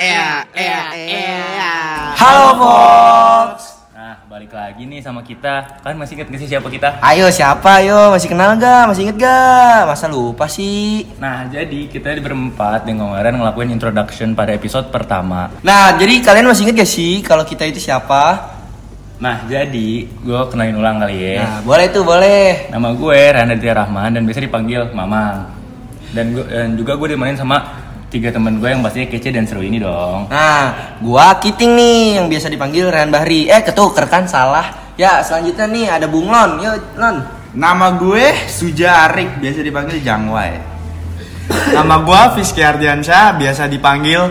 Ea, ea, ea. Halo Fox. Nah, balik lagi nih sama kita. Kan masih inget gak sih siapa kita? Ayo siapa ayo masih kenal gak? Masih inget gak? Masa lupa sih? Nah, jadi kita di berempat yang kemarin ngelakuin introduction pada episode pertama. Nah jadi kalian masih inget gak sih kalau kita itu siapa? Nah, jadi gue kenalin ulang kali ya. Nah boleh tuh boleh. Nama gue Randa Rahman dan biasa dipanggil Mamang. Dan, gue, dan juga gue dimainin sama tiga temen gue yang pastinya kece dan seru ini dong. Nah gua Kiting nih yang biasa dipanggil Rehan Bahri. Eh ketuker kan salah. Ya selanjutnya nih ada Bung Lon. Yuk Lon. Nama gue Sujarik, biasa dipanggil Jangwai. Nama gue Fiski Ardiansyah, biasa dipanggil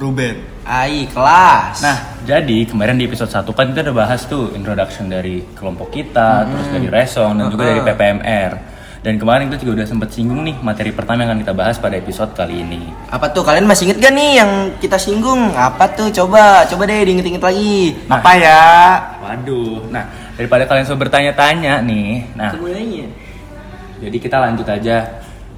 Ruben. Ai kelas. Nah, jadi kemarin di episode 1 kan kita udah bahas tuh introduction dari kelompok kita, terus dari Resong dan juga dari PPMR. Dan kemarin kita juga udah sempet singgung nih materi pertama yang akan kita bahas pada episode kali ini. apa tuh kalian masih inget gak nih yang kita singgung? Apa tuh coba coba deh diinget-inget lagi. Apa ya? Waduh, nah daripada kalian semua bertanya-tanya nih, nah Semuanya. jadi kita lanjut aja.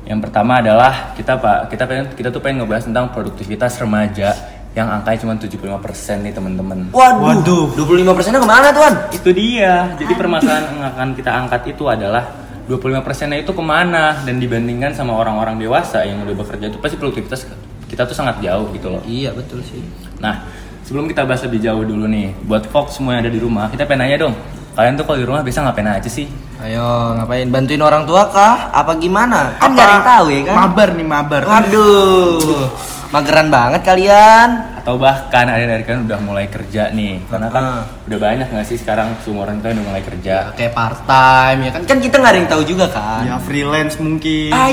Yang pertama adalah kita pak kita pengen kita tuh pengen ngebahas tentang produktivitas remaja yang angkanya cuma 75% nih teman-teman. Waduh. 25 persennya ke mana tuan? Itu dia. Jadi permasalahan yang akan kita angkat itu adalah 25 persennya itu ke mana dan dibandingkan sama orang-orang dewasa yang udah bekerja itu pasti produktivitas kita tuh sangat jauh gitu loh. Iya betul sih. Nah, sebelum kita bahas lebih jauh dulu nih, buat Fox semua yang ada di rumah, kita pengen nanya dong, kalian tuh kalau di rumah biasa ngapain aja sih? Ayo ngapain bantuin orang tua kah? Apa gimana? Kan Apa? gak ada yang tahu ya kan? Mabar nih, mabar. Waduh, mageran banget kalian. Atau bahkan ada dari kalian udah mulai kerja nih, karena kan Ah. udah banyak nggak sih sekarang seumuran kita udah mulai kerja. Kayak part time ya kan? Kan kita nggak ada yang tahu juga kan? Ya freelance mungkin. Udah.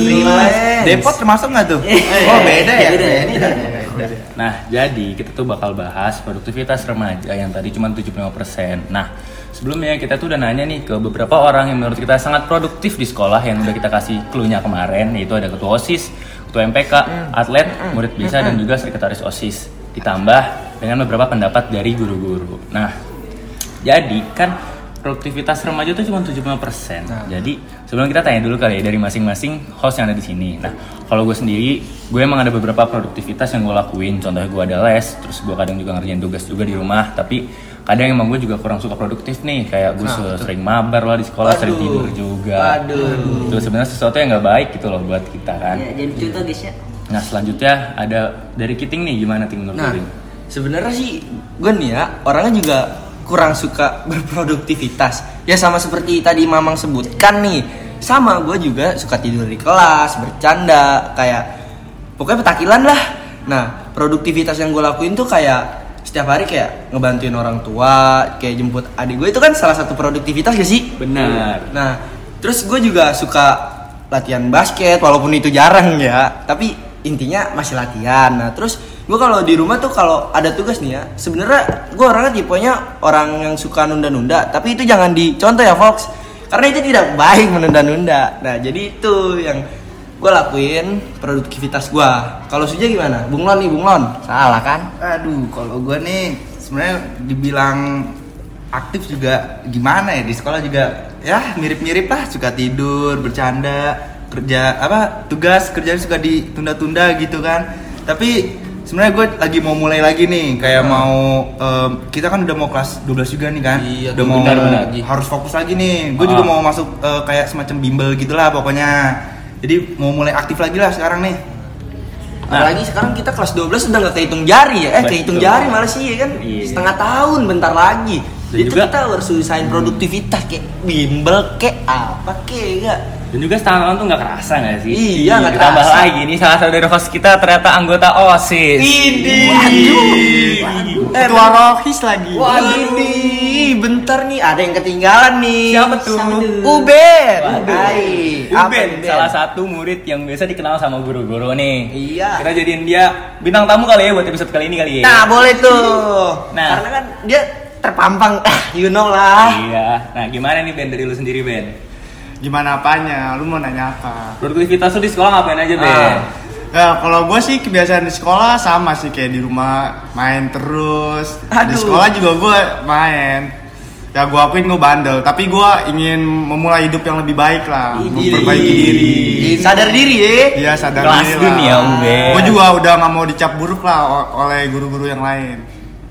freelance. Depot termasuk nggak tuh? Eh, oh beda ya. beda ya, Beda. Nah, jadi kita tuh bakal bahas produktivitas remaja yang tadi cuma 75%. Nah, sebelumnya kita tuh udah nanya nih ke beberapa orang yang menurut kita sangat produktif di sekolah yang udah kita kasih clue-nya kemarin, yaitu ada ketua OSIS, ketua MPK, atlet, murid bisa dan juga sekretaris OSIS. Ditambah dengan beberapa pendapat dari guru-guru. Nah, jadi kan produktivitas remaja itu cuma 75%. Jadi sebelum kita tanya dulu kali ya dari masing-masing host yang ada di sini. Nah, kalau gue sendiri, gue emang ada beberapa produktivitas yang gue lakuin. Contohnya gue ada les, terus gue kadang juga ngerjain tugas juga di rumah. Tapi kadang emang gue juga kurang suka produktif nih. Kayak gue sering mabar lah di sekolah, sering Waduh. tidur juga. Waduh. Itu sebenarnya sesuatu yang nggak baik gitu loh buat kita kan. Ya, jadi contoh guys ya. Nah selanjutnya ada dari Kiting nih gimana Ting menurut Nah, Kiting? sebenarnya sih gue nih ya orangnya juga kurang suka berproduktivitas. Ya sama seperti tadi Mamang sebutkan nih. Sama gue juga suka tidur di kelas, bercanda, kayak pokoknya petakilan lah. Nah, produktivitas yang gue lakuin tuh kayak setiap hari kayak ngebantuin orang tua, kayak jemput adik gue itu kan salah satu produktivitas gak sih? Benar. Nah, terus gue juga suka latihan basket walaupun itu jarang ya, tapi intinya masih latihan. Nah, terus gue kalau di rumah tuh kalau ada tugas nih ya, sebenarnya gue orangnya tipenya orang yang suka nunda-nunda, tapi itu jangan dicontoh ya Fox, karena itu tidak baik menunda-nunda. Nah, jadi itu yang gue lakuin produktivitas gue. Kalau Suja gimana? Bung Lon nih, Bung Lon. Salah kan? Aduh, kalau gue nih sebenarnya dibilang aktif juga gimana ya di sekolah juga ya mirip-mirip lah suka tidur bercanda kerja apa tugas kerjaan suka ditunda-tunda gitu kan tapi sebenarnya gue lagi mau mulai lagi nih kayak mau em, kita kan udah mau kelas 12 juga nih kan Iya, udah mau benar, benar. harus fokus lagi nih gue juga Ah. mau masuk eh, kayak semacam bimbel gitulah pokoknya jadi mau mulai aktif lagi lah sekarang nih Nah. Apalagi sekarang kita kelas 12 udah nggak kehitung jari ya. Eh, Betul. kehitung jari malah sih ya kan. Iya. Setengah tahun bentar lagi. Dan itu juga- kita harus usahain produktivitas kayak bimbel kayak apa kayak enggak. Dan juga setengah tahun tuh nggak kerasa nggak sih? Iya, nggak Ditambah kerasa. lagi nih salah satu dari host kita ternyata anggota OSIS. Ini. Waduh, Eh, ketua rohis lagi Waduh nih, bentar nih ada yang ketinggalan nih. Siapa tuh? Uben. Hai. Uben, Uben? salah satu murid yang biasa dikenal sama guru-guru nih. Iya. Kita jadiin dia bintang tamu kali ya buat episode kali ini kali ya. Nah, boleh tuh. Nah. Karena kan dia terpampang, ah, you know lah. Iya. Nah, gimana nih Ben dari lu sendiri Ben? gimana apanya lu mau nanya apa Produktivitas lu di sekolah ngapain aja Ben? Ah. Ya kalau gue sih kebiasaan di sekolah sama sih kayak di rumah main terus. Di Aduh. sekolah juga gue main. Ya gue akuin gue bandel tapi gue ingin memulai hidup yang lebih baik lah Ih, memperbaiki diri Sadar diri ya. Iya sadar Kelas diri dunia, Ubed. Gue juga udah nggak mau dicap buruk lah oleh guru-guru yang lain.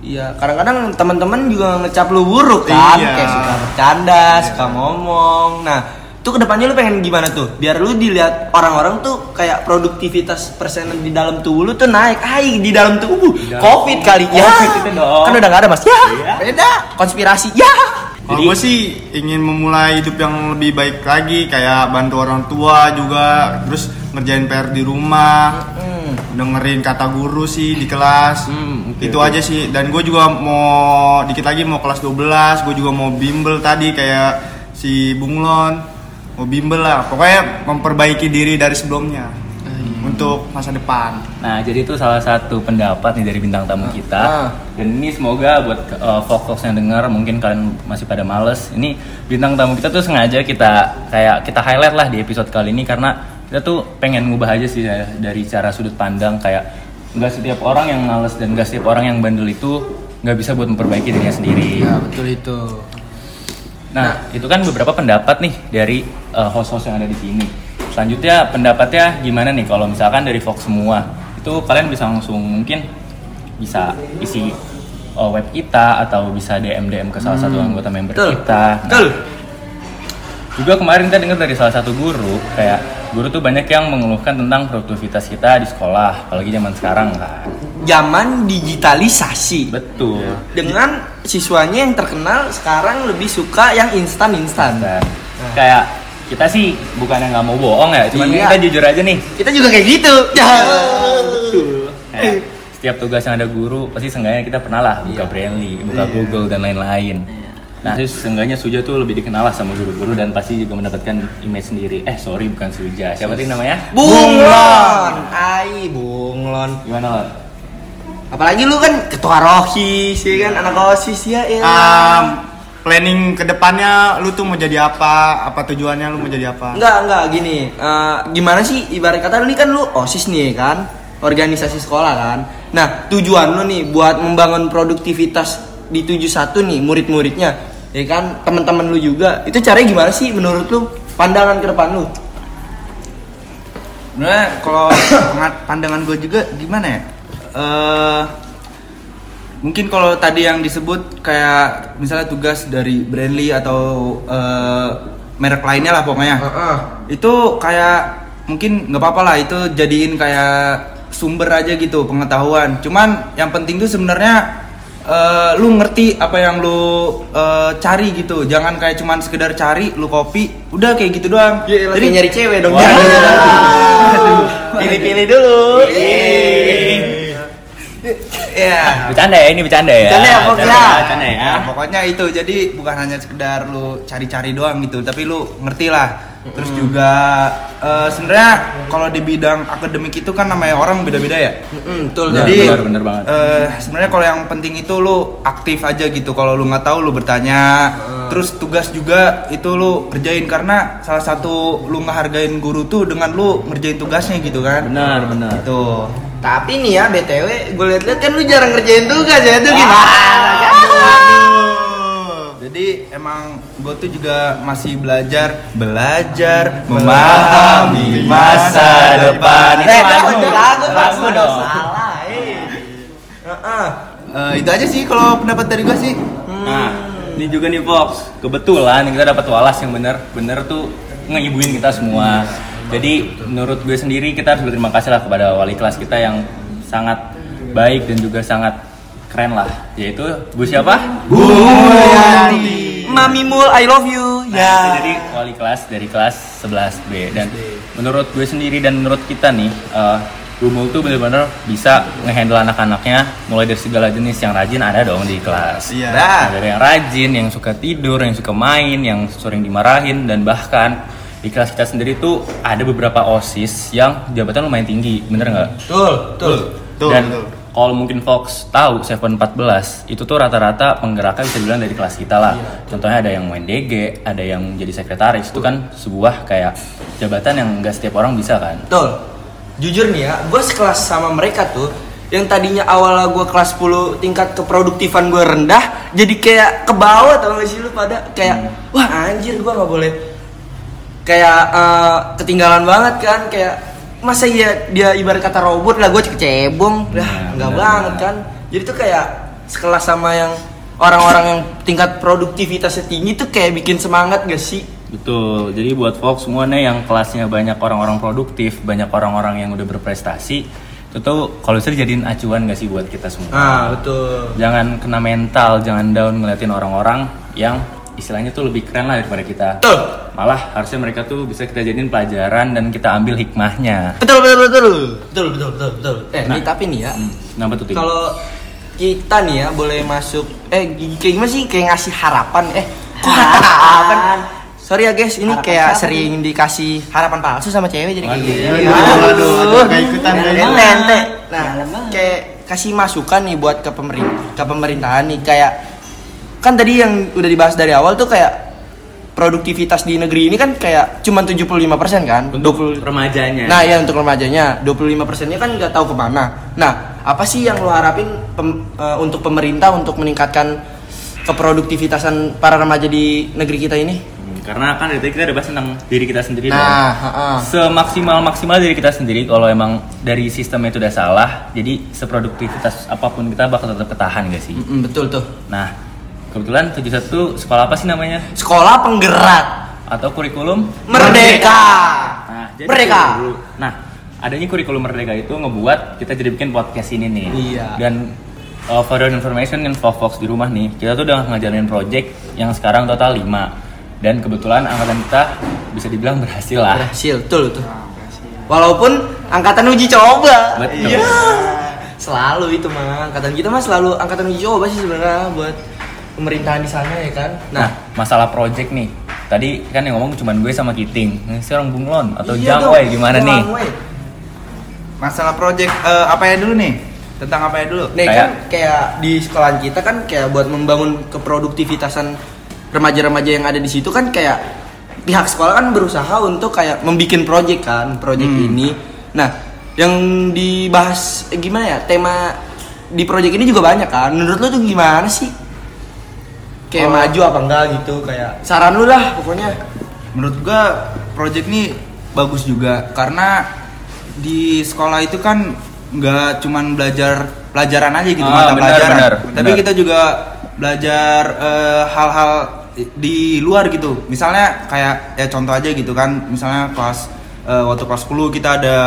Iya, kadang-kadang teman-teman juga ngecap lu buruk kan, Iya. kayak suka bercanda, suka ngomong. Nah, tuh ke depannya lu pengen gimana tuh? Biar lu dilihat orang-orang tuh kayak produktivitas persenan di dalam tubuh lu tuh naik. Hai, di dalam tubuh. dalam Covid tubuh. kali ya. Dong. Kan udah gak ada mas. Ya, Iya. beda. Konspirasi. Ya. Kalau gue sih ingin memulai hidup yang lebih baik lagi, kayak bantu orang tua juga, terus ngerjain PR di rumah, dengerin kata guru sih di kelas. Hmm, oke, Itu oke. aja sih. Dan gue juga mau dikit lagi mau kelas 12, gue juga mau bimbel tadi kayak si Bunglon. Mau bimbel lah. Pokoknya memperbaiki diri dari sebelumnya untuk masa depan. Nah, jadi itu salah satu pendapat nih dari bintang tamu kita. Ah. Dan ini semoga buat uh, Fox yang dengar, mungkin kalian masih pada males. Ini bintang tamu kita tuh sengaja kita kayak kita highlight lah di episode kali ini karena kita tuh pengen ngubah aja sih ya, dari cara sudut pandang kayak nggak setiap orang yang males dan nggak setiap orang yang bandel itu nggak bisa buat memperbaiki dirinya sendiri. Ya, betul itu. Nah, itu kan beberapa pendapat nih dari uh, host-host yang ada di sini. Selanjutnya pendapatnya gimana nih kalau misalkan dari Fox semua? Itu kalian bisa langsung mungkin bisa isi uh, web kita atau bisa DM DM ke salah satu anggota member Betul. kita. Nah, Betul. juga kemarin kita dengar dari salah satu guru kayak guru tuh banyak yang mengeluhkan tentang produktivitas kita di sekolah, apalagi zaman sekarang kan. Zaman digitalisasi. Betul. Dengan siswanya yang terkenal sekarang lebih suka yang instan-instan. Dan kayak kita sih bukan yang nggak mau bohong ya, cuman Iya. kita jujur aja nih. Kita juga kayak gitu. Ya. Kayak setiap tugas yang ada guru pasti seenggaknya kita pernah lah buka Brainly, buka Google dan lain-lain. Nah, terus seenggaknya Suja tuh lebih dikenal lah sama guru-guru dan pasti juga mendapatkan image sendiri. Eh, sorry bukan Suja. Siapa tadi namanya? Bunglon. Ai, bunglon. Gimana lah? Apalagi lu kan ketua rohis, ya kan anak osis ya. ya. Um, planning ke depannya lu tuh mau jadi apa? Apa tujuannya lu mau jadi apa? Enggak, enggak gini. Eh, gimana sih ibarat kata lu ini kan lu OSIS nih kan, organisasi sekolah kan. Nah, tujuan lu nih buat membangun produktivitas di 71 nih murid-muridnya. Ya kan, teman-teman lu juga. Itu caranya gimana sih menurut lu? Pandangan ke depan lu? Sebenarnya kalau pandangan gue juga gimana ya? Eh mungkin kalau tadi yang disebut kayak misalnya tugas dari Brandly atau eh, merek lainnya lah pokoknya. Itu kayak mungkin nggak apa-apa lah itu jadiin kayak sumber aja gitu pengetahuan. Cuman yang penting tuh sebenarnya eh, lu ngerti apa yang lu eh, cari gitu. Jangan kayak cuman sekedar cari lu copy, udah kayak gitu doang. Jadi Jadi nyari cewek dong. Wah. Pilih-pilih dulu. Ya Bercanda ya, ini bercanda ya. Bercanda ya, Fox, Bercanda ya. Bercanda ya. Nah, pokoknya itu jadi bukan hanya sekedar lu cari-cari doang gitu, tapi lu ngerti lah. Terus juga eh, sebenarnya kalau di bidang akademik itu kan namanya orang beda-beda ya. Mm-mm, betul. Jadi benar, banget. eh, sebenarnya kalau yang penting itu lu aktif aja gitu. Kalau lu nggak tahu lu bertanya. Terus tugas juga itu lu kerjain karena salah satu lu ngehargain guru tuh dengan lu ngerjain tugasnya gitu kan. Benar, benar. Itu. Tapi nih ya BTW, gue liat-liat kan lu jarang ngerjain tugas ya, itu gimana? Jadi emang gue tuh juga masih belajar belajar memahami masa depan. Eh, lagu. lagu, Lagu udah dong. salah, eh. Heeh. Eh, itu aja sih kalau pendapat dari gue sih. Nah, ini juga nih Fox. Kebetulan kita dapat walas yang bener-bener tuh ngeibuin kita semua. Jadi menurut gue sendiri kita harus berterima kasih lah kepada wali kelas kita yang sangat baik dan juga sangat keren lah. Yaitu Bu siapa? Mami Mul, I love you. Nah, itu jadi wali kelas dari kelas 11B dan menurut gue sendiri dan menurut kita nih eh, Bu Mul tuh bener-bener bisa ngehandle anak-anaknya mulai dari segala jenis yang rajin ada dong di kelas. Iya. Nah, dari yang rajin, yang suka tidur, yang suka main, yang sering dimarahin dan bahkan di kelas kita sendiri tuh ada beberapa osis yang jabatan lumayan tinggi, bener nggak? Betul, betul. Tuh, dan kalau mungkin Fox tahu 714 itu tuh rata-rata penggeraknya bisa bilang dari kelas kita lah. Contohnya ada yang main DG, ada yang jadi sekretaris. Itu kan sebuah kayak jabatan yang nggak setiap orang bisa kan. Betul. Jujur nih ya, gue sekelas sama mereka tuh yang tadinya awalnya gue kelas 10 tingkat keproduktifan gue rendah jadi kayak ke bawah tau gak sih lu pada kayak wah anjir gue nggak boleh kayak eh, ketinggalan banget kan kayak masa iya dia ibarat kata robot lah gue cebong. Lah Nah, nggak banget kan. Jadi tuh kayak sekelas sama yang orang-orang yang tingkat produktivitasnya tinggi tuh kayak bikin semangat gak sih? Betul. Jadi buat Fox semua nih yang kelasnya banyak orang-orang produktif, banyak orang-orang yang udah berprestasi, itu tuh kalau bisa dijadiin acuan gak sih buat kita semua. ah betul. Jangan kena mental, jangan down ngeliatin orang-orang yang istilahnya tuh lebih keren lah daripada kita. betul. Malah harusnya mereka tuh bisa kita jadiin pelajaran dan kita ambil hikmahnya. betul betul betul. Betul betul betul betul. Eh Nah. ini tapi nih ya. Hmm, Kenapa tuh Tim? kalau kita nih ya boleh masuk eh kayak gimana sih? Kayak ngasih harapan. Eh kok harapan? Sorry ya guys ini Harapan kayak sering dikasih harapan palsu sama cewek jadi kayak Waduh. gini. Waduh, waduh, waduh, nggak ikutan, ikutan. ente nah kayak kasih masukan nih buat ke pemerintah ke pemerintahan nih. Kayak kan tadi yang udah dibahas dari awal tuh kayak produktivitas di negeri ini kan kayak cuma 75% kan Untuk remajanya. Nah ya untuk remajanya 25 persennya kan nggak tahu ke mana. Nah apa sih yang lo harapin pem- eh, untuk pemerintah untuk meningkatkan keproduktivitasan para remaja di negeri kita ini? Hmm, Karena kan dari tadi kita udah bahas tentang diri kita sendiri Nah, dong. ha-ha. Semaksimal maksimal diri kita sendiri kalau emang dari sistemnya itu udah salah, jadi seproduktivitas apa pun kita bakal tetap ketahan gak sih? Mm-mm, betul tuh. Nah, kebetulan 71 sekolah apa sih namanya? Sekolah penggerak Atau kurikulum merdeka. Nah, jadi Merdeka. Nah, adanya kurikulum merdeka itu ngebuat kita jadi bikin podcast ini nih. Iya. Dan uh, for your information info Fox di rumah nih, kita tuh udah ngejalanin project yang sekarang total 5 dan kebetulan angkatan kita bisa dibilang berhasil lah. Berhasil, betul tuh. Walaupun angkatan uji coba. Betul. Iya. Selalu itu mah angkatan kita mah selalu angkatan uji coba sih sebenarnya buat pemerintahan di sana ya kan. Nah, masalah project nih. Tadi kan yang ngomong cuma gue sama Kiting. Nah, Sekarang Bunglon atau Iya Wei gimana Jang nih? Wei. Masalah project eh, apa ya dulu nih? Tentang apa ya dulu? Nih Kayak- kan kayak di sekolahan kita kan kayak buat membangun keproduktivitasan remaja-remaja yang ada di situ kan kayak pihak sekolah kan berusaha untuk kayak membuat project kan, project Hmm. ini. Nah, yang dibahas eh, gimana ya? Tema di project ini juga banyak kan. Menurut lu tuh gimana sih? Kayak Oh. maju apa enggak gitu kayak saran lu lah pokoknya. Menurut gua project ini bagus juga karena di sekolah itu kan nggak cuman belajar pelajaran aja gitu Ah, mata pelajaran, benar, tapi kita juga belajar eh, hal-hal di luar gitu. Misalnya kayak ya contoh aja gitu kan, misalnya kelas eh, waktu kelas 10 kita ada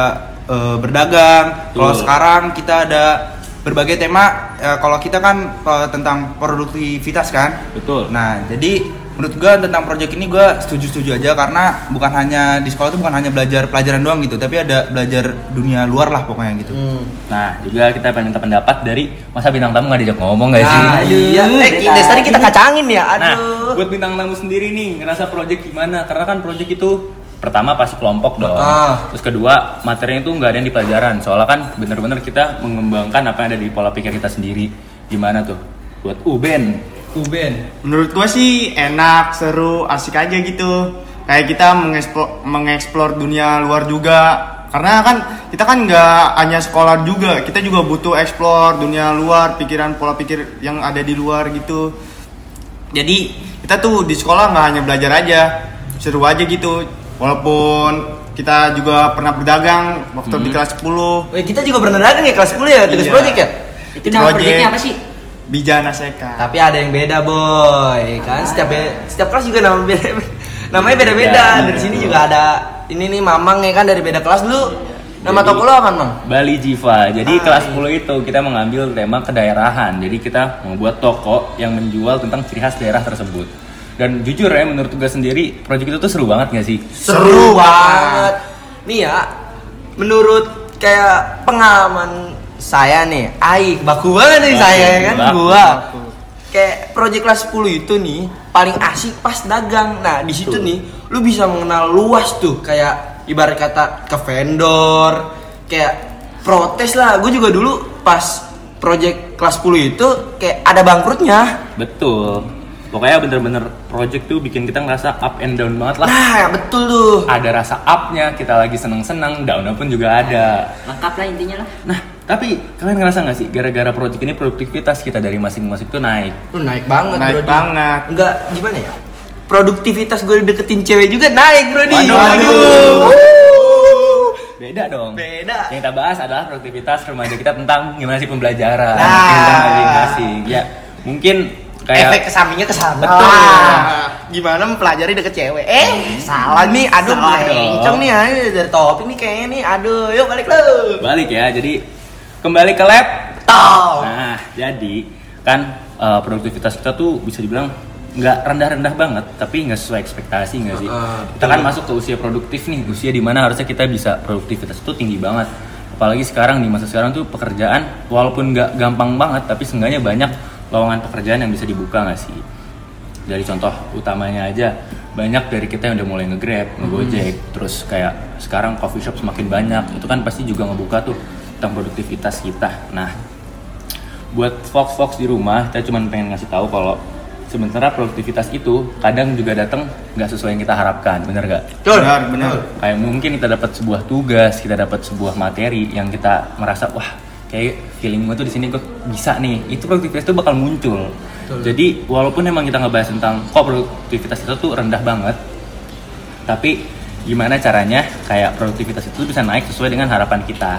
eh, berdagang, kalau sekarang kita ada berbagai tema. eh, kalau kita kan eh, tentang produktivitas kan, Betul. Nah, jadi menurut gua tentang project ini gua setuju-setuju aja karena bukan hanya di sekolah itu bukan hanya belajar pelajaran doang gitu, tapi ada belajar dunia luar lah pokoknya gitu. Hmm. Nah, juga kita pengen minta pendapat dari masa bintang tamu nggak diajak ngomong gak sih? Ah, iya. Eh, Kita- tadi kita kacangin ya. Nah, Aduh. buat bintang tamu sendiri nih, ngerasa project gimana? Karena kan project itu pertama pasti kelompok dong. Ah. Terus kedua, materinya itu nggak ada yang di pelajaran. Soalnya kan bener-bener kita mengembangkan apa yang ada di pola pikir kita sendiri. Gimana tuh? Buat Uben. Uben. Menurut gua sih enak, seru, asik aja gitu. Kayak kita mengeksplor, mengeksplor dunia luar juga. Karena kan kita kan nggak hanya sekolah juga, kita juga butuh eksplor dunia luar, pikiran pola pikir yang ada di luar gitu. Jadi kita tuh di sekolah nggak hanya belajar aja, seru aja gitu. Walaupun kita juga pernah berdagang waktu di kelas 10 Eh, kita juga pernah dagang ya kelas 10 ya, tugas Iya. project ya? Itu nama Project. proyeknya apa sih? Bijana Seka. Tapi ada yang beda boy, kan setiap be- setiap kelas juga nama beda, namanya beda-beda. Iya. Dari sini juga ada ini nih Mamang ya kan dari beda kelas lu. Nama Jadi- toko lu apa Mang? Bali Jiva. Jadi Ah, kelas iya. 10 itu kita mengambil tema kedaerahan. Jadi kita membuat toko yang menjual tentang ciri khas daerah tersebut. Dan jujur ya menurut tugas sendiri, proyek itu tuh seru banget gak sih? Seru banget. Nih ya, menurut kayak pengalaman saya nih, Ai, baku banget nih Baku, saya ya kan, baku, gua. baku. Kayak project kelas 10 itu nih paling asik pas dagang. Nah, di situ nih lu bisa mengenal luas tuh kayak ibarat kata ke vendor, kayak protes lah. Gue juga dulu pas project kelas 10 itu kayak ada bangkrutnya. Betul. Pokoknya bener-bener project tuh bikin kita ngerasa up and down banget lah. Nah, betul tuh. Ada rasa up-nya, kita lagi seneng-seneng, down-nya pun juga ada. Lengkap lah intinya lah. Nah, Tapi kalian ngerasa nggak sih gara-gara project ini produktivitas kita dari masing-masing tuh naik? Lu naik banget, Naik Brody. banget. Enggak gimana ya? Produktivitas gue deketin cewek juga naik, Brody. Waduh. Waduh. Beda dong. Beda. Yang kita bahas adalah produktivitas remaja kita tentang gimana sih pembelajaran, Nah. masing-masing. Ya, mungkin kayak Efek ke sampingnya ke sana. Betul. Ah, gimana mempelajari deket cewek? Eh, salah nih. Aduh, Salah melencong nih ayo dari topik nih kayaknya nih. Aduh, yuk balik lu. balik ya. Jadi kembali ke lab. Tau. Nah, jadi kan eh, produktivitas kita tuh bisa dibilang nggak rendah-rendah banget, tapi nggak sesuai ekspektasi nggak sih? Heeh, kita kan masuk ke usia produktif nih, usia di mana harusnya kita bisa produktivitas itu tinggi banget. Apalagi sekarang nih masa sekarang tuh pekerjaan walaupun nggak gampang banget, tapi seenggaknya banyak lowongan pekerjaan yang bisa dibuka nggak sih? Dari contoh utamanya aja banyak dari kita yang udah mulai nge-grab, nge-gojek, terus kayak sekarang coffee shop semakin banyak, itu kan pasti juga ngebuka tuh tentang produktivitas kita. Nah, buat Fox Fox di rumah kita cuma pengen ngasih tahu kalau sebenarnya produktivitas itu kadang juga datang nggak sesuai yang kita harapkan bener gak? Betul. Benar, benar. kayak mungkin kita dapat sebuah tugas kita dapat sebuah materi yang kita merasa wah kayak feeling gue tuh di sini gue bisa nih. Itu produktivitas itu bakal muncul. Jadi walaupun emang kita ngebahas tentang kok produktivitas itu tuh rendah banget tapi gimana caranya kayak produktivitas itu bisa naik sesuai dengan harapan kita.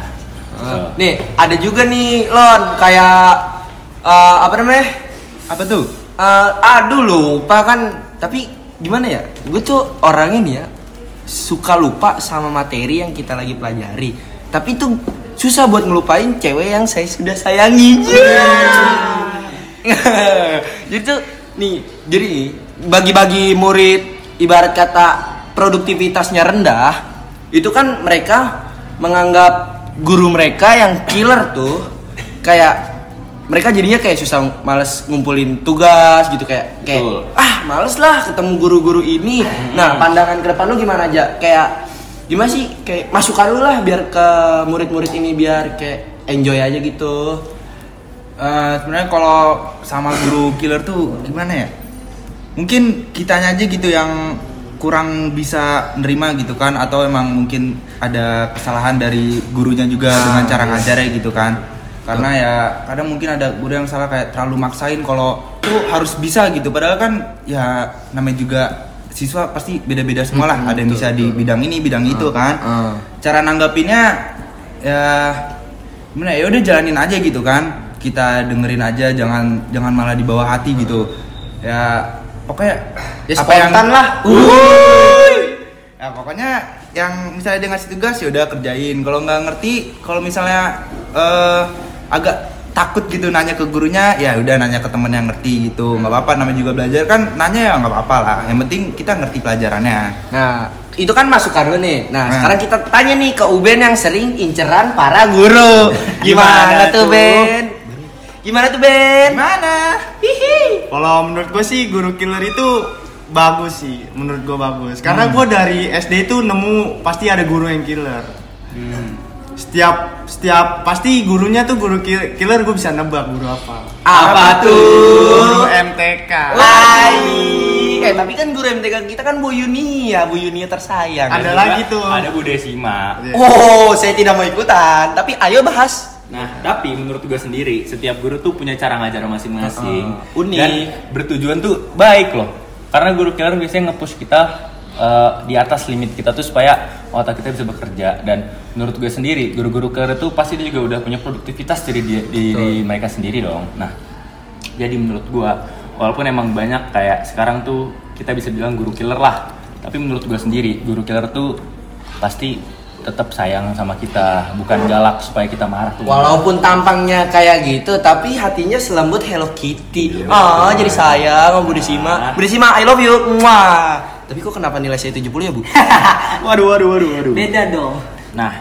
So, Nih, ada juga nih, Lon, kayak eh, apa namanya? Apa tuh? Eh, aduh lupa kan. Tapi gimana ya? Gue tuh orangnya nih ya suka lupa sama materi yang kita lagi pelajari. Tapi itu susah buat ngelupain cewek yang saya sudah sayangi. Jadi tuh nih jadi bagi-bagi murid ibarat kata produktivitasnya rendah itu kan mereka menganggap guru mereka yang killer tuh kayak mereka jadinya kayak susah males ngumpulin tugas gitu kayak kayak Betul. ah males lah ketemu guru-guru ini. Nah pandangan ke depan lu gimana aja kayak gimana sih kayak masukan lu lah biar ke murid-murid ini biar kayak enjoy aja gitu Eh, sebenarnya kalau sama guru killer tuh gimana ya? Mungkin kitanya aja gitu yang kurang bisa nerima gitu kan atau emang mungkin ada kesalahan dari gurunya juga Nah, dengan cara iya. ngajarnya gitu kan. Karena ya kadang mungkin ada guru yang salah kayak terlalu maksain kalau tuh harus bisa gitu padahal kan ya namanya juga siswa pasti beda-beda semua lah. Mm-mm, ada yang betul, bisa di betul. bidang ini, bidang itu Ah, kan. ah. Cara nanggapinnya ya gimana ya udah jalanin aja gitu kan kita dengerin aja jangan jangan malah dibawa hati gitu ya pokoknya Ya, spontan lah. ya pokoknya yang misalnya dia ngasih tugas ya udah kerjain kalau nggak ngerti kalau misalnya eh, agak takut gitu nanya ke gurunya ya udah nanya ke temen yang ngerti gitu nggak apa-apa namanya juga belajar kan nanya ya nggak apa-apa lah yang penting kita ngerti pelajarannya Nah, itu kan masukan lu nih. Nah, Nah. sekarang kita tanya nih ke Uben yang sering inceran para guru. Gimana, Gimana tuh? Ben? Gimana tuh, Ben? gimana Hihi. Kalau menurut gue sih guru killer itu bagus sih, menurut gue bagus. Karena gue dari SD itu nemu pasti ada guru yang killer. Setiap setiap pasti gurunya tuh guru ki- killer gue bisa nebak guru apa. Apa tuh? Guru MTK. Hai. Eh, tapi kan guru MTK kita kan Bu Yunia, Bu Yunia tersayang. Ada juga lagi tuh. ada Bu Desima Iya. Oh, saya tidak mau ikutan, tapi ayo bahas. Nah, tapi menurut gue sendiri, setiap guru tuh punya cara ngajar masing-masing. Uh-uh. Unik. Dan bertujuan tuh baik loh. Karena guru killer biasanya nge-push kita uh, di atas limit kita tuh supaya otak kita bisa bekerja. Dan menurut gue sendiri, guru-guru killer tuh pasti dia juga udah punya produktivitas dari dia- diri mereka sendiri dong. Nah, jadi menurut gue, walaupun emang banyak kayak sekarang tuh kita bisa bilang guru killer lah. Tapi menurut gue sendiri, guru killer tuh pasti tetap sayang sama kita, bukan galak supaya kita marah tuh. Walaupun tampangnya kayak gitu, tapi hatinya selembut Hello Kitty. Ah, jadi sayang sama Bu Desima. Bu Desima, I love you. Mwah. Tapi kok kenapa nilai saya 70 ya, Bu? Waduh, waduh, waduh, waduh. Beda dong. Nah,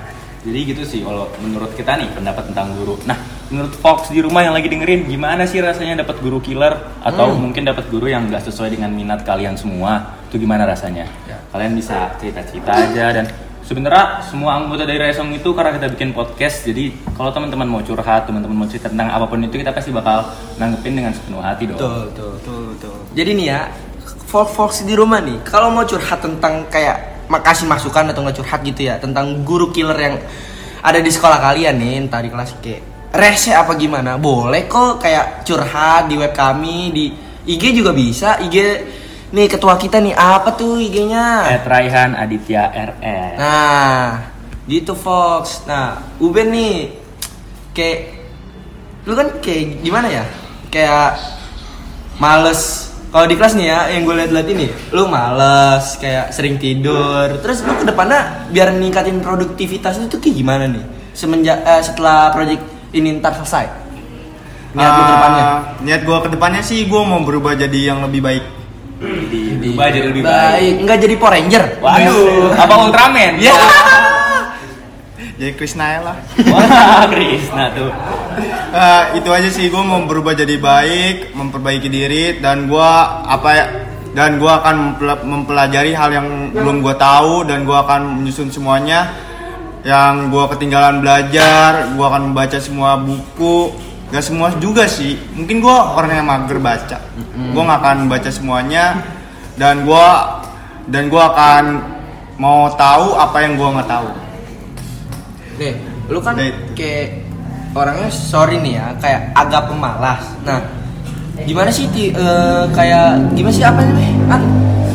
jadi gitu sih kalau menurut kita nih pendapat tentang guru. Nah, menurut Fox di rumah yang lagi dengerin, gimana sih rasanya dapat guru killer atau Hmm. mungkin dapat guru yang nggak sesuai dengan minat kalian semua? Itu gimana rasanya? Kalian bisa cerita-cerita aja dan sebenarnya semua anggota dari Resong itu karena kita bikin podcast, jadi kalau teman-teman mau curhat, teman-teman mau cerita tentang apa pun itu kita pasti bakal nanggepin dengan sepenuh hati dong. Betul, betul. Betul, betul. Jadi nih ya, Fox Fox di rumah nih, kalau mau curhat tentang kayak makasih masukan atau nggak curhat gitu ya tentang guru killer yang ada di sekolah kalian nih, entah di kelas kayak rese apa gimana, boleh kok kayak curhat di web kami di IG juga bisa. IG nih ketua kita nih apa tuh IG-nya? Raihan Aditya RR. Nah, gitu Fox. Nah, Uben nih kayak lu kan kayak gimana ya? Kayak males. Kalau di kelas nih ya, yang gue liat-liat ini, lu males, kayak sering tidur. Terus lu ke depannya biar ningkatin produktivitas lu tuh kayak gimana nih? Semenjak eh, setelah project ini ntar selesai. Niat lu ke depannya. Ah, niat gue ke depannya sih gue mau berubah jadi yang lebih baik. Berubah jadi lebih baik. Enggak jadi Power Ranger. Waduh, apa Ultraman? Ya. Jadi Krisna lah. Wah, Krisna tuh. Eh, itu aja sih gue mau berubah jadi baik, memperbaiki diri dan gue apa ya dan gue akan mempela- mempelajari hal yang belum gue tahu dan gue akan menyusun semuanya. Yang gue ketinggalan belajar, gue akan membaca semua buku, gak semua juga sih, mungkin gue orang yang mager baca, gue nggak akan baca semuanya dan gue dan gue akan mau tahu apa yang gue nggak tahu. Nih, lu kan kayak orangnya sorry nih ya, kayak agak pemalas. Nah, gimana sih ti, eh, kayak gimana sih apa namanya? Kan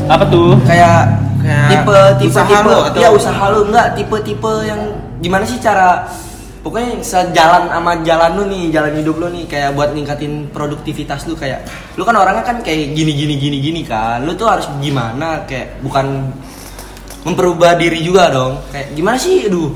Apa tuh? kayak Kayak tipe tipe usaha tipe lu atau- ya usaha lu enggak tipe tipe yang gimana sih cara pokoknya sejalan sama jalan lu nih jalan hidup lu nih kayak buat ningkatin produktivitas lu kayak lu kan orangnya kan kayak gini gini gini gini kan lu tuh harus gimana kayak bukan memperubah diri juga dong kayak gimana sih aduh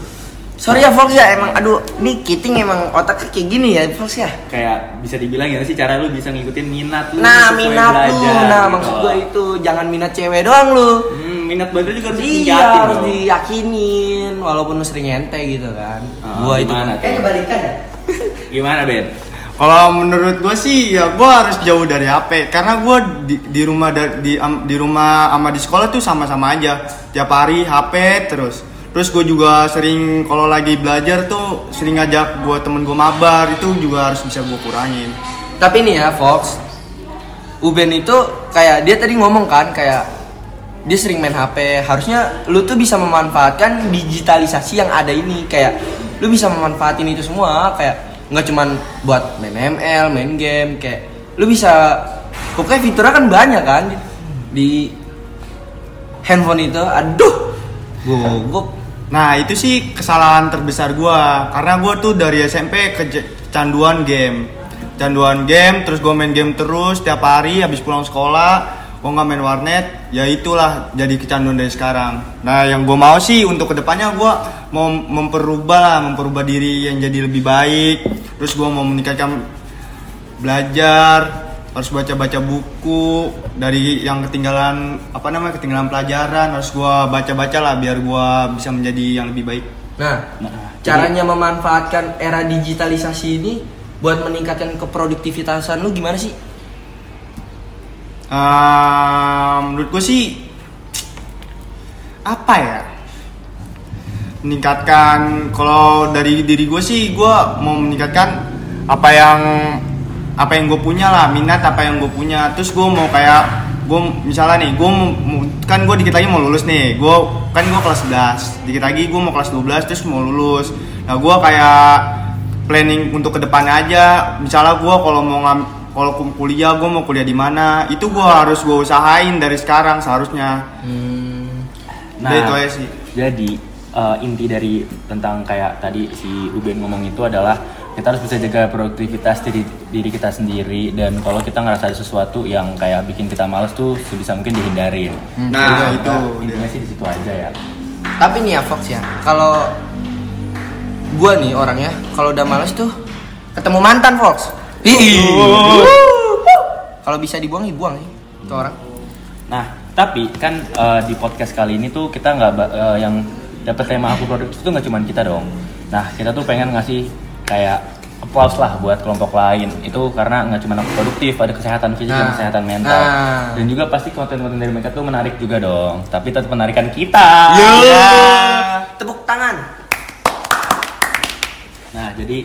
sorry ya Fox ya emang aduh nih kiting emang otaknya kayak gini ya Fox ya Kayak bisa dibilang ya sih cara lu bisa ngikutin minat lu nah minat lu belajar, nah gitu. maksud gue itu jangan minat cewek doang lu Hmm, minat belajar juga harus Iya harus dong. diyakinin walaupun lu sering ente gitu kan. Ah, gua itu kayak kebalikan ya. Gimana Ben? Kalau menurut gue sih ya gue harus jauh dari HP karena gue di, di rumah da- di di rumah sama di sekolah tuh sama-sama aja tiap hari HP terus terus gue juga sering kalau lagi belajar tuh sering ngajak gue temen gue mabar itu juga harus bisa gue kurangin Tapi nih ya Fox, Uben itu kayak dia tadi ngomong kan kayak dia sering main HP. Harusnya lu tuh bisa memanfaatkan digitalisasi yang ada ini kayak lu bisa memanfaatin itu semua kayak nggak cuman buat main ML, main game kayak lu bisa pokoknya fiturnya kan banyak kan di, handphone itu. Aduh, gugup. Nah itu sih kesalahan terbesar gue karena gue tuh dari SMP kecanduan game. Canduan game terus gue main game terus tiap hari habis pulang sekolah. Gue nggak main warnet ya itulah jadi kecanduan dari sekarang. Nah yang gue mau sih untuk ke depannya gue mau memperubah lah memperubah diri yang jadi lebih baik. Terus gue mau meningkatkan belajar harus baca-baca buku dari yang ketinggalan apa namanya ketinggalan pelajaran harus gue baca-baca lah biar gue bisa menjadi yang lebih baik Nah, Nah, caranya memanfaatkan era digitalisasi ini buat meningkatkan keproduktivitasan lu gimana sih? Ehm, menurut gue sih apa ya meningkatkan kalau dari diri gue sih gue mau meningkatkan apa yang apa yang gue punya lah minat apa yang gue punya. Terus gue mau kayak gue misalnya nih gue kan gue dikit lagi mau lulus nih. Gue kan gue kelas 11 dikit lagi gue mau kelas 12 terus mau lulus. Nah gue kayak planning untuk ke depannya aja. Misalnya gue kalau mau ngam kalau kuliah gue mau kuliah di mana itu gue harus gue usahain dari sekarang seharusnya. Nah, Udah, itu aja sih. Jadi eh, inti dari tentang kayak tadi si Uben ngomong itu adalah kita harus bisa jaga produktivitas diri diri kita sendiri dan kalau kita ngerasa ada sesuatu yang kayak bikin kita males tuh sebisa mungkin dihindarin. Nah, Jadi, itu intinya sih di situ aja ya. Tapi nih ya Fox ya, kalau gua nih orangnya kalau udah males tuh ketemu mantan Fox. Ih. Kalau bisa dibuang, dibuang nih. Itu orang. Nah, tapi kan eh, di podcast kali ini tuh kita nggak eh, yang dapat tema aku produktif itu nggak cuma kita dong. Nah, kita tuh pengen ngasih kayak applause lah buat kelompok lain. Itu karena nggak cuma aku produktif, ada kesehatan fisik dan Nah, kesehatan mental. nah. Dan juga pasti konten-konten dari mereka tuh menarik juga dong. Tapi tetap menarikan kita. Iya. Tepuk tangan. Nah, jadi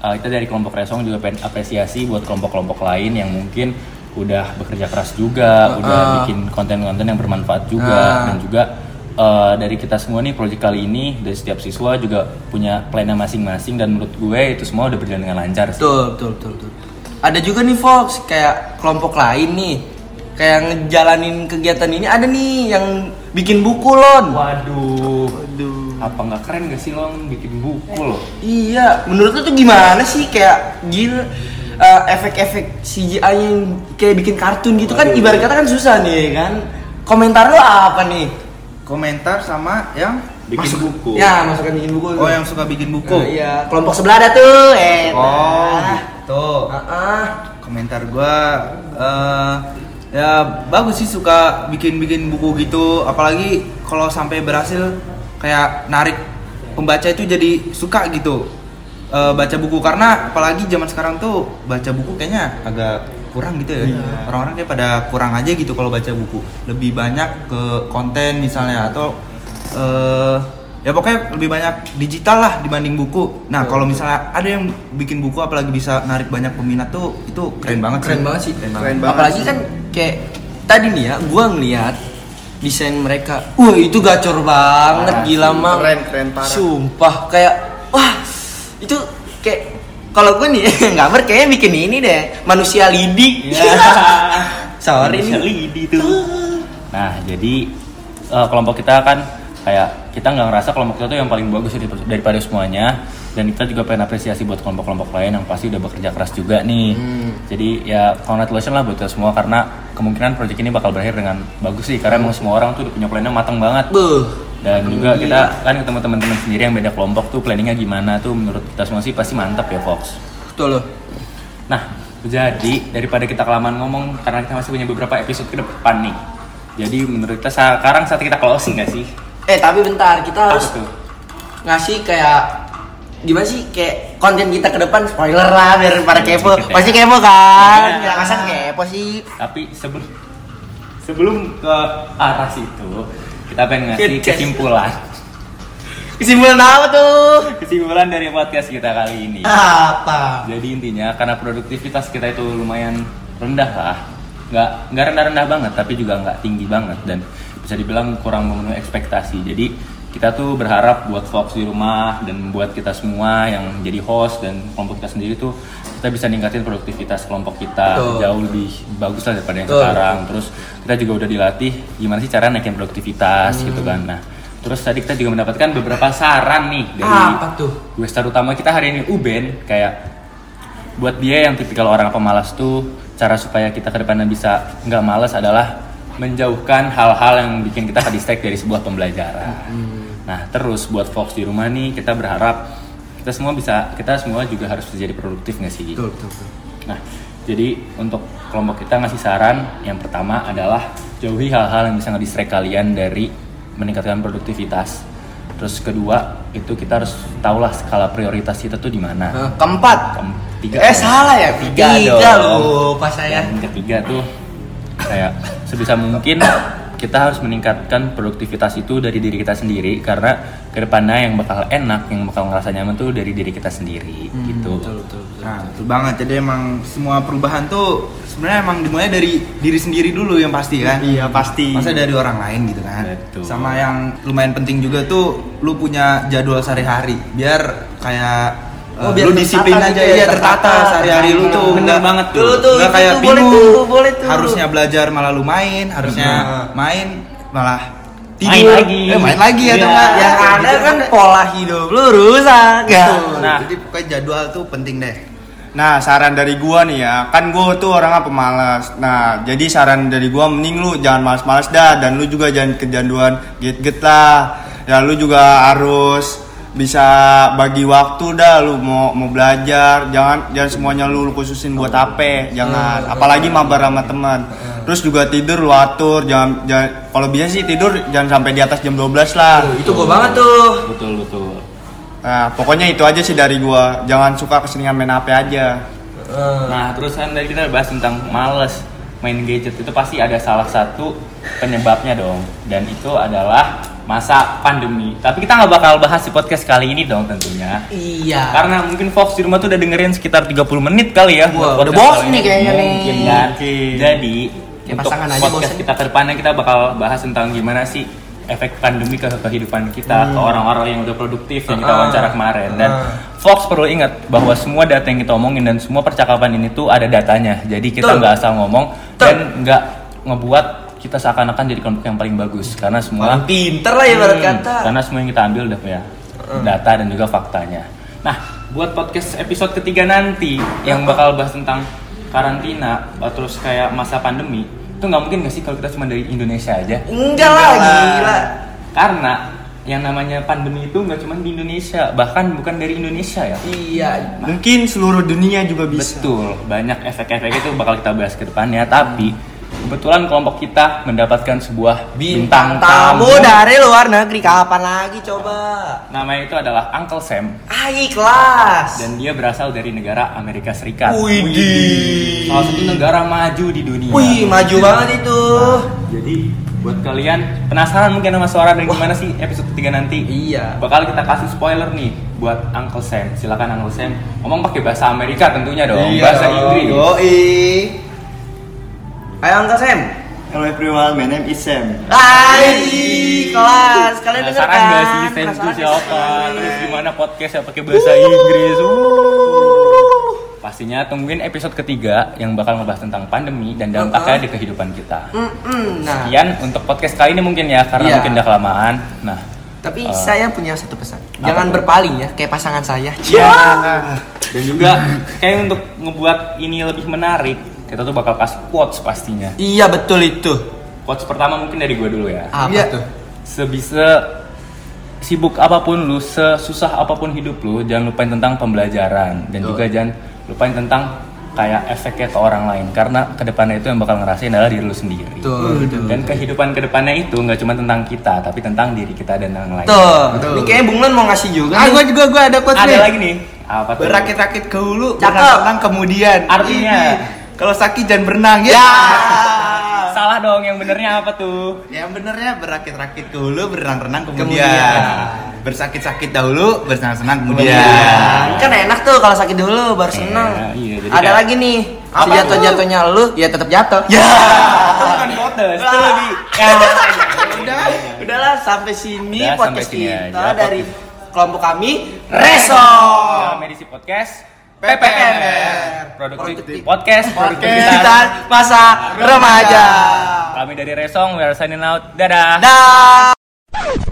eh, kita dari kelompok Resong juga pengen apresiasi buat kelompok-kelompok lain yang mungkin udah bekerja keras juga, Uh-uh. udah bikin konten-konten yang bermanfaat juga Ah. dan juga eh, dari kita semua nih proyek kali ini dari setiap siswa juga punya plannya masing-masing dan menurut gue itu semua udah berjalan dengan lancar sih. Betul, betul, betul, betul. Ada juga nih Fox, kayak kelompok lain nih. Kayak ngejalanin kegiatan ini ada nih yang bikin buku lon. Waduh. Apa nggak keren gak sih lo bikin buku loh? Iya, menurut lu tuh gimana sih kayak gila eh, efek-efek CGI yang kayak bikin kartun gitu kan ibarat kata kan susah nih kan. Komentar lu apa nih? Komentar sama yang Bikin masuk- buku. Ya, masukkan bikin buku. Oh, yang suka bikin buku. Nah, iya, kelompok sebelah ada tuh. Eh. Oh, gitu. Heeh. Komentar gua eh ya bagus sih suka bikin-bikin buku gitu, apalagi kalau sampai berhasil kayak narik pembaca itu jadi suka gitu. eh, baca buku karena apalagi zaman sekarang tuh baca buku kayaknya agak kurang gitu ya. Orang-orang kayak pada kurang aja gitu kalau baca buku. Lebih banyak ke konten misalnya atau eh ya pokoknya lebih banyak digital lah dibanding buku. Nah, kalau misalnya ada yang bikin buku apalagi bisa narik banyak peminat tuh itu keren banget Keren banget sih. Keren Keren banget. banget. Apalagi kan kayak tadi nih ya, gua ngeliat desain mereka. Wah, itu gacor banget Parah gila sih. mah. Keren, keren parah. Sumpah kayak wah, itu kayak kalau gue nih gambar kayaknya bikin ini deh, manusia lidi. Iya. Sorry nih. lidi tuh. Nah, jadi eh, kelompok kita kan kayak kita nggak ngerasa kelompok kita tuh yang paling bagus dari- daripada semuanya dan kita juga pengen apresiasi buat kelompok-kelompok lain yang pasti udah bekerja keras juga nih. Jadi ya congratulations lah buat kita semua karena kemungkinan proyek ini bakal berakhir dengan bagus sih karena emang semua orang tuh udah punya plannya matang banget. Buh. Dan juga kita kan ketemu teman-teman sendiri yang beda kelompok tuh planningnya gimana tuh menurut kita semua sih pasti mantap ya Fox. Betul loh. Nah, jadi daripada kita kelamaan ngomong karena kita masih punya beberapa episode ke depan nih. Jadi menurut kita sekarang saat kita closing gak sih? Eh, tapi bentar, kita Apa harus tuh? ngasih kayak gimana sih kayak konten kita ke depan spoiler lah biar pada Iya, kepo ya. pasti kepo kan Iya. nggak kasar kepo sih Tapi sebelum sebelum ke arah situ, kita pengen ngasih kesimpulan. kesimpulan apa tuh Kesimpulan dari podcast kita kali ini. apa Jadi intinya karena produktivitas kita itu lumayan rendah lah, nggak nggak rendah-rendah banget, tapi juga nggak tinggi banget dan bisa dibilang kurang memenuhi ekspektasi. Jadi kita tuh berharap buat Fox di rumah dan buat kita semua yang jadi host dan kelompok kita sendiri tuh kita bisa ningkatin produktivitas kelompok kita Betul. jauh lebih bagus lah daripada yang Betul. sekarang. Terus kita juga udah dilatih gimana sih cara naikin produktivitas gitu Hmm. kan. Nah, terus tadi kita juga mendapatkan beberapa saran nih dari apa tuh gue star utama kita hari ini Uben kayak buat dia yang tipikal orang pemalas tuh cara supaya kita ke depannya bisa nggak malas adalah menjauhkan hal-hal yang bikin kita ke dari sebuah pembelajaran. Nah terus buat Fox di rumah nih kita berharap kita semua bisa kita semua juga harus menjadi produktif nggak sih? betul betul, betul. Nah, jadi untuk kelompok kita ngasih saran yang pertama adalah jauhi hal-hal yang bisa nge kalian dari meningkatkan produktivitas. Terus kedua itu kita harus tahulah skala prioritas kita tuh di mana. Nah, keempat Keem- tiga eh salah ya Tiga tiga dong. lupa saya Yang ketiga tuh kayak sebisa mungkin kita harus meningkatkan produktivitas itu dari diri kita sendiri karena ke depannya yang bakal enak, yang bakal ngerasa nyaman tuh dari diri kita sendiri gitu. betul betul, betul. Nah, betul banget. Jadi emang semua perubahan tuh sebenarnya emang dimulai dari diri sendiri dulu yang pasti kan. Iya, pasti. Masa dari orang lain gitu kan. Betul. Sama yang lumayan penting juga tuh lu punya jadwal sehari-hari biar kayak Oh, biar lu disiplin tertata aja gitu ya, ya tertata sehari-hari lu tuh Bener nggak- banget tuh. Tuh, tuh, nggak kayak tuh, boleh bingung tuh, boleh tuh. harusnya belajar malah lu main harusnya main malah Main tidur lagi. eh, main lagi ya enggak yang ada kan pola hidup lu rusak ya Nah. jadi pokoknya jadwal tuh penting deh Nah, saran dari gua nih ya, kan gua tuh orangnya pemalas. Nah, jadi saran dari gua mending lu jangan malas-malas dah dan lu juga jangan kecanduan get-get lah. Ya lu juga harus bisa bagi waktu dah lu mau mau belajar, jangan jangan semuanya lu, lu khususin buat HP, jangan. Apalagi mabar sama teman. Terus juga tidur lu atur, jangan jangan kalau bisa sih tidur jangan sampai di atas jam 12 lah. itu gua banget tuh Betul betul. Nah, pokoknya itu aja sih dari gua. Jangan suka keseringan main HP aja. Nah, terus kan tadi kita bahas tentang males main gadget itu pasti ada salah satu penyebabnya dong dan itu adalah masa pandemi. Tapi kita nggak bakal bahas di podcast kali ini dong tentunya. iya Karena mungkin Fox di rumah tuh udah dengerin sekitar 30 menit kali ya. Buat udah kali nih ini. kayaknya nih. Mungkin kan. Jadi Kayak untuk aja podcast bosen. kita ke depannya kita bakal bahas tentang gimana sih efek pandemi ke kehidupan kita ke orang-orang yang udah produktif yang kita Ah. wawancara kemarin dan Ah. Fox perlu ingat bahwa semua data yang kita omongin dan semua percakapan ini tuh ada datanya jadi kita nggak asal ngomong Betul. dan nggak ngebuat kita seakan-akan jadi kelompok yang paling bagus karena semua Paling pinter lah ibarat Hmm, kata. Karena semua yang kita ambil udah punya data dan juga faktanya. Nah, buat podcast episode ketiga nanti yang bakal bahas tentang karantina uh, terus kayak masa pandemi, itu nggak mungkin nggak sih kalau kita cuma dari Indonesia aja? Enggak lah, gila. Karena yang namanya pandemi itu nggak cuma di Indonesia, bahkan bukan dari Indonesia ya. Iya. Mungkin seluruh dunia juga bisa. Betul, banyak efek-efek itu bakal kita bahas ke depannya. Tapi kebetulan kelompok kita mendapatkan sebuah Bintang tamu dari luar negeri kapan lagi coba? Namanya itu adalah Uncle Sam Ah, kelas. dan dia berasal dari negara Amerika Serikat. Widih. Salah satu negara maju di dunia. Wih, maju banget itu. Jadi buat kalian penasaran mungkin sama suara dan gimana sih episode 3 nanti? Iya. Bakal kita kasih spoiler nih buat Uncle Sam. Silakan Uncle Sam ngomong pakai bahasa Amerika tentunya dong, Iya bahasa. Inggris. Yoi. Ayo Uncle Sam. Hello everyone, my name is Sam. Hai, kelas. Kalian Penasaran kan? gak sih Sam itu siapa? Terus gimana podcast yang pakai bahasa Inggris? Uh. Pastinya tungguin episode ketiga yang bakal ngebahas tentang pandemi dan dampaknya di kehidupan kita. Nah, Sekian untuk podcast kali ini mungkin ya karena Iya. mungkin udah kelamaan. Nah, tapi Eh, saya punya satu pesan. apa Jangan berpaling ya, kayak pasangan saya. dan juga kayak untuk ngebuat ini lebih menarik, kita tuh bakal kasih quotes pastinya. Iya betul itu. Quotes pertama mungkin dari gue dulu ya. Apa Iya. tuh? Sebisa sibuk apa pun lu, sesusah apa pun hidup lu, jangan lupain tentang pembelajaran dan Betul. juga jangan lupain tentang kayak efeknya ke orang lain karena ke depannya itu yang bakal ngerasain adalah diri lu sendiri. Betul, betul. Dan kehidupan ke depannya itu nggak cuma tentang kita, tapi tentang diri kita dan yang lain. Tuh, Betul. ini kayaknya Bung Lan mau ngasih juga. Ah, nih. gua juga gua ada quotes Ada nih. lagi nih. Apa tuh? Berakit-rakit ke hulu, Cakep. berenang kemudian. Artinya? Kalau sakit jangan berenang ya. Ya. Salah dong, yang benernya apa tuh? Yang benernya berakit-rakit ke hulu, berenang-renang kemudian. Kemudian. Bersakit-sakit dahulu, bersenang-senang kemudian. Kemudian. Kan enak tuh kalau sakit dulu baru seneng. iya, jadi Ada kayak- lagi nih. Apa Sejatuh-jatuhnya lu ya tetap jatuh. Ya. Itu bukan itu lebih. Ya, Udah, udahlah sampai sini Udah, podcast sampai sini kita aja. dari kelompok kami Reso. Dalam edisi podcast PPMR. Produktif. Podcast Produktivitas masa remaja. Kami dari Resong, we are signing out. Dadah. Dah.